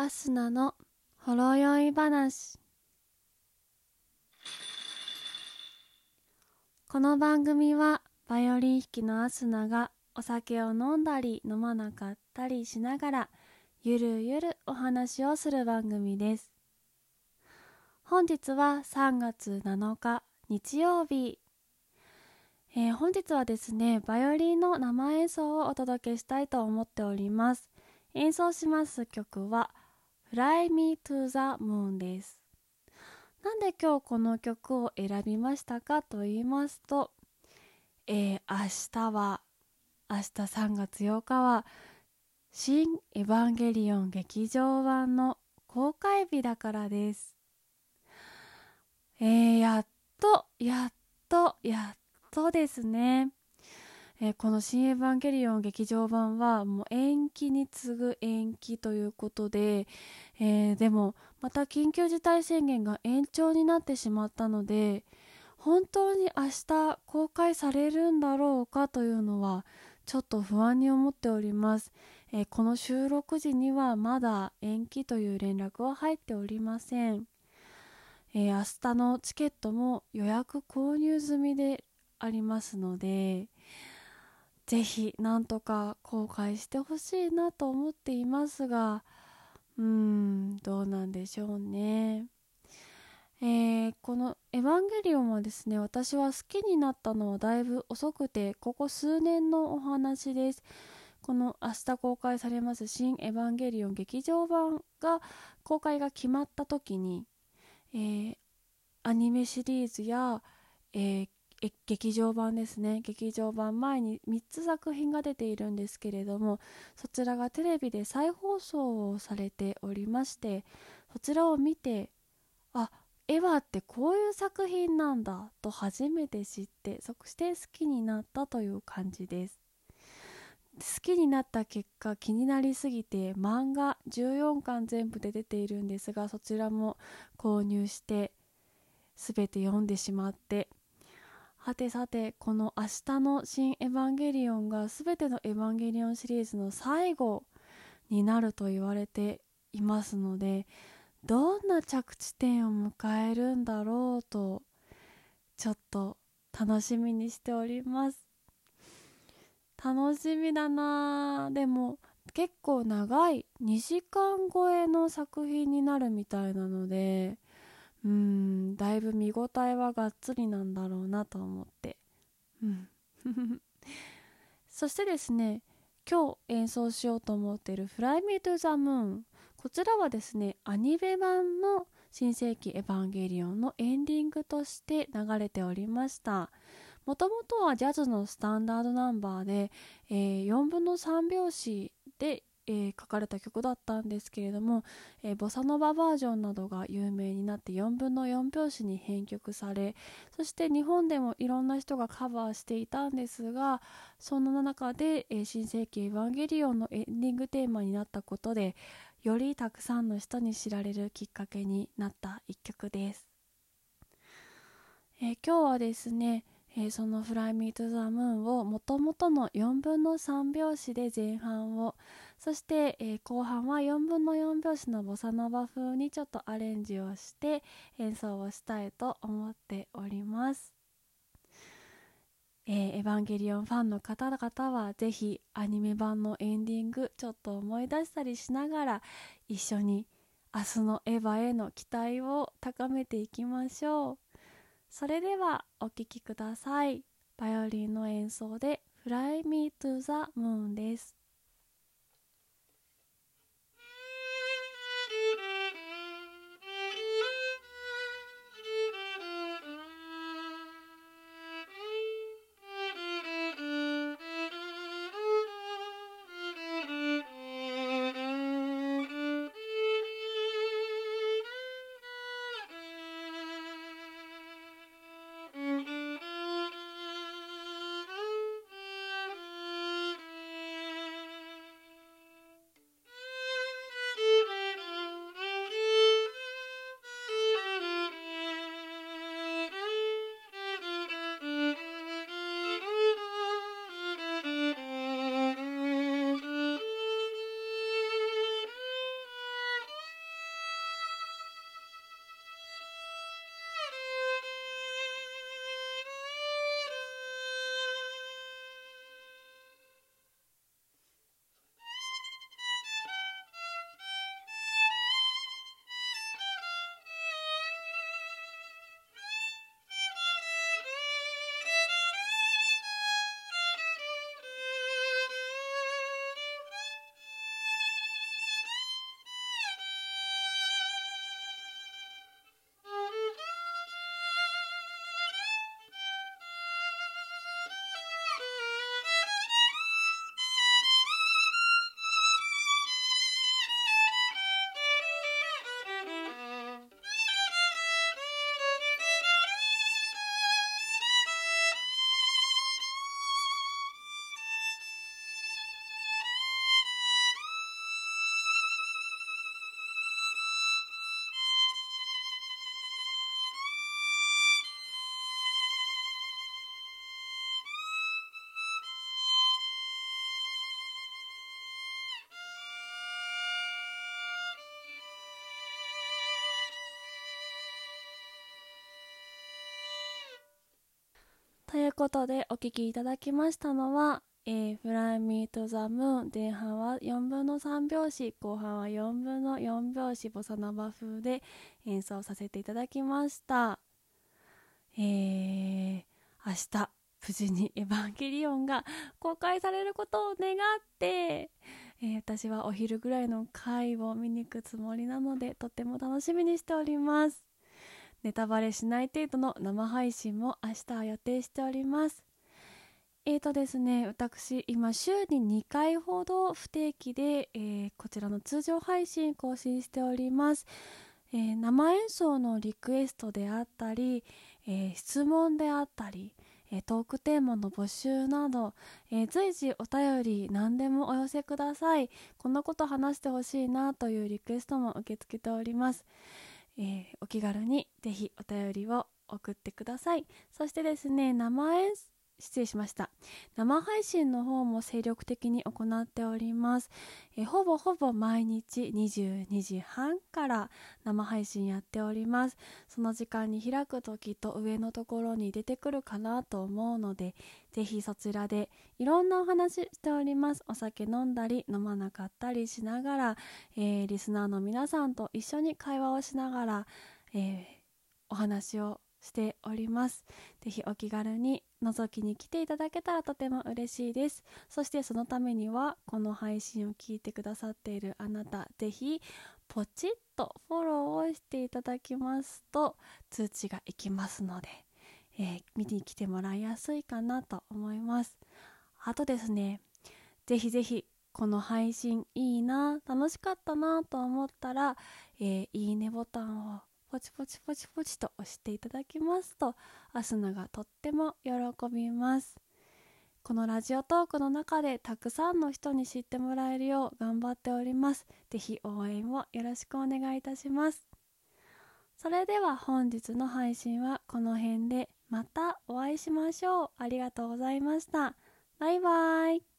アスナのほろ酔い話。この番組はバイオリン弾きのアスナがお酒を飲んだり飲まなかったりしながらゆるゆるお話をする番組です。本日は3月7日日曜日。えー、本日はですねバイオリンの生演奏をお届けしたいと思っております。演奏します曲は Fly Me to the Moon です。なんで今日この曲を選びましたかと言いますと、えー、明日は明日3月8日は新エヴァンゲリオン劇場版の公開日だからです。えー、やっとやっとやっとですね、えー、この「新エヴァンゲリオン劇場版」はもう延期に次ぐ延期ということで、えー、でもまた緊急事態宣言が延長になってしまったので本当に明日公開されるんだろうかというのはちょっと不安に思っております、えー、この収録時にはまだ延期という連絡は入っておりません、えー、明日のチケットも予約購入済みでありますのでぜひなんとか公開してほしいなと思っていますがうーんどうなんでしょうね。えー、この「エヴァンゲリオン」はですね私は好きになったのはだいぶ遅くてここ数年のお話です。この明日公開されます「新エヴァンゲリオン」劇場版が公開が決まった時に、えー、アニメシリーズや、えー、劇場版ですね。劇場版前に3つ作品が出ているんですけれどもそちらがテレビで再放送をされておりましてそちらを見てあエヴァってこういう作品なんだと初めて知ってそして好きになったという感じです。好きになった結果気になりすぎて漫画14巻全部で出ているんですがそちらも購入して全て読んでしまってはてさてこの明日の「新エヴァンゲリオン」が全てのエヴァンゲリオンシリーズの最後になると言われていますのでどんな着地点を迎えるんだろうとちょっと楽しみにしております。楽しみだな。でも結構長い。2時間超えの作品になるみたいなのでうんだいぶ見応えはがっつりなんだろうなと思って。うん。そしてですね今日演奏しようと思っている「Fly Me to the Moon」こちらはですねアニメ版の新世紀エヴァンゲリオンのエンディングとして流れておりました。もともとはジャズのスタンダードナンバーで、えー、4分の3拍子でえー、書かれた曲だったんですけれども、えー、ボサノババージョンなどが有名になって4分の4拍子に編曲されそして日本でもいろんな人がカバーしていたんですがその中で、えー、新世紀エヴァンゲリオンのエンディングテーマになったことでよりたくさんの人に知られるきっかけになった一曲です、え今日はですねえー、その「Fly Me to the Moon」をもともとの4分の3拍子で前半をそして、えー、後半は4分の4拍子のボサノバ風にちょっとアレンジをして演奏をしたいと思っております。えー、エヴァンゲリオンファンの方々はぜひアニメ版のエンディングちょっと思い出したりしながら一緒に明日のエヴァへの期待を高めていきましょう。それではお聴きください。バイオリンの演奏で Fly Me to the Moon です。ということでお聴きいただきましたのは、えー、Fly Me to the Moon 前半は4分の3拍子後半は4分の4拍子ボサノバ風で演奏させていただきました。えー、明日無事にエヴァンゲリオンが公開されることを願って、えー、私はお昼ぐらいの回を見に行くつもりなのでとっても楽しみにしております。ネタバレしない程度の生配信も明日は予定しておりますえーとですね、私、今、週に2回ほど不定期で、えー、こちらの通常配信更新しております。えー、生演奏のリクエストであったり、えー、質問であったり、えトークテーマの募集など、え随時お便り何でもお寄せください。こんなこと話してほしいなというリクエストも受け付けております。えお気軽にぜひお便りを送ってください。そしてですね、生演奏失礼しました。生配信の方も精力的に行っております。えほぼほぼ毎日22時半から生配信やっております。その時間に開くときと上のところに出てくるかなと思うのでぜひそちらでいろんなお話しております。お酒飲んだり飲まなかったりしながら、えー、リスナーの皆さんと一緒に会話をしながら、えー、お話をしております。ぜひお気軽に覗きに来ていただけたらとても嬉しいです。そしてそのためにはこの配信を聞いてくださっているあなた、ぜひポチッとフォローをしていただきますと通知がいきますので、えー、見に来てもらいやすいかなと思います。あとですね、ぜひぜひこの配信いいな、楽しかったなと思ったら、えー、いいねボタンをポチポチポチポチと押していただきますとアスナがとっても喜びます。このラジオトークの中でたくさんの人に知ってもらえるよう頑張っております。ぜひ応援をよろしくお願いいたします。それでは本日の配信はこの辺でまたお会いしましょう。ありがとうございました。バイバイ。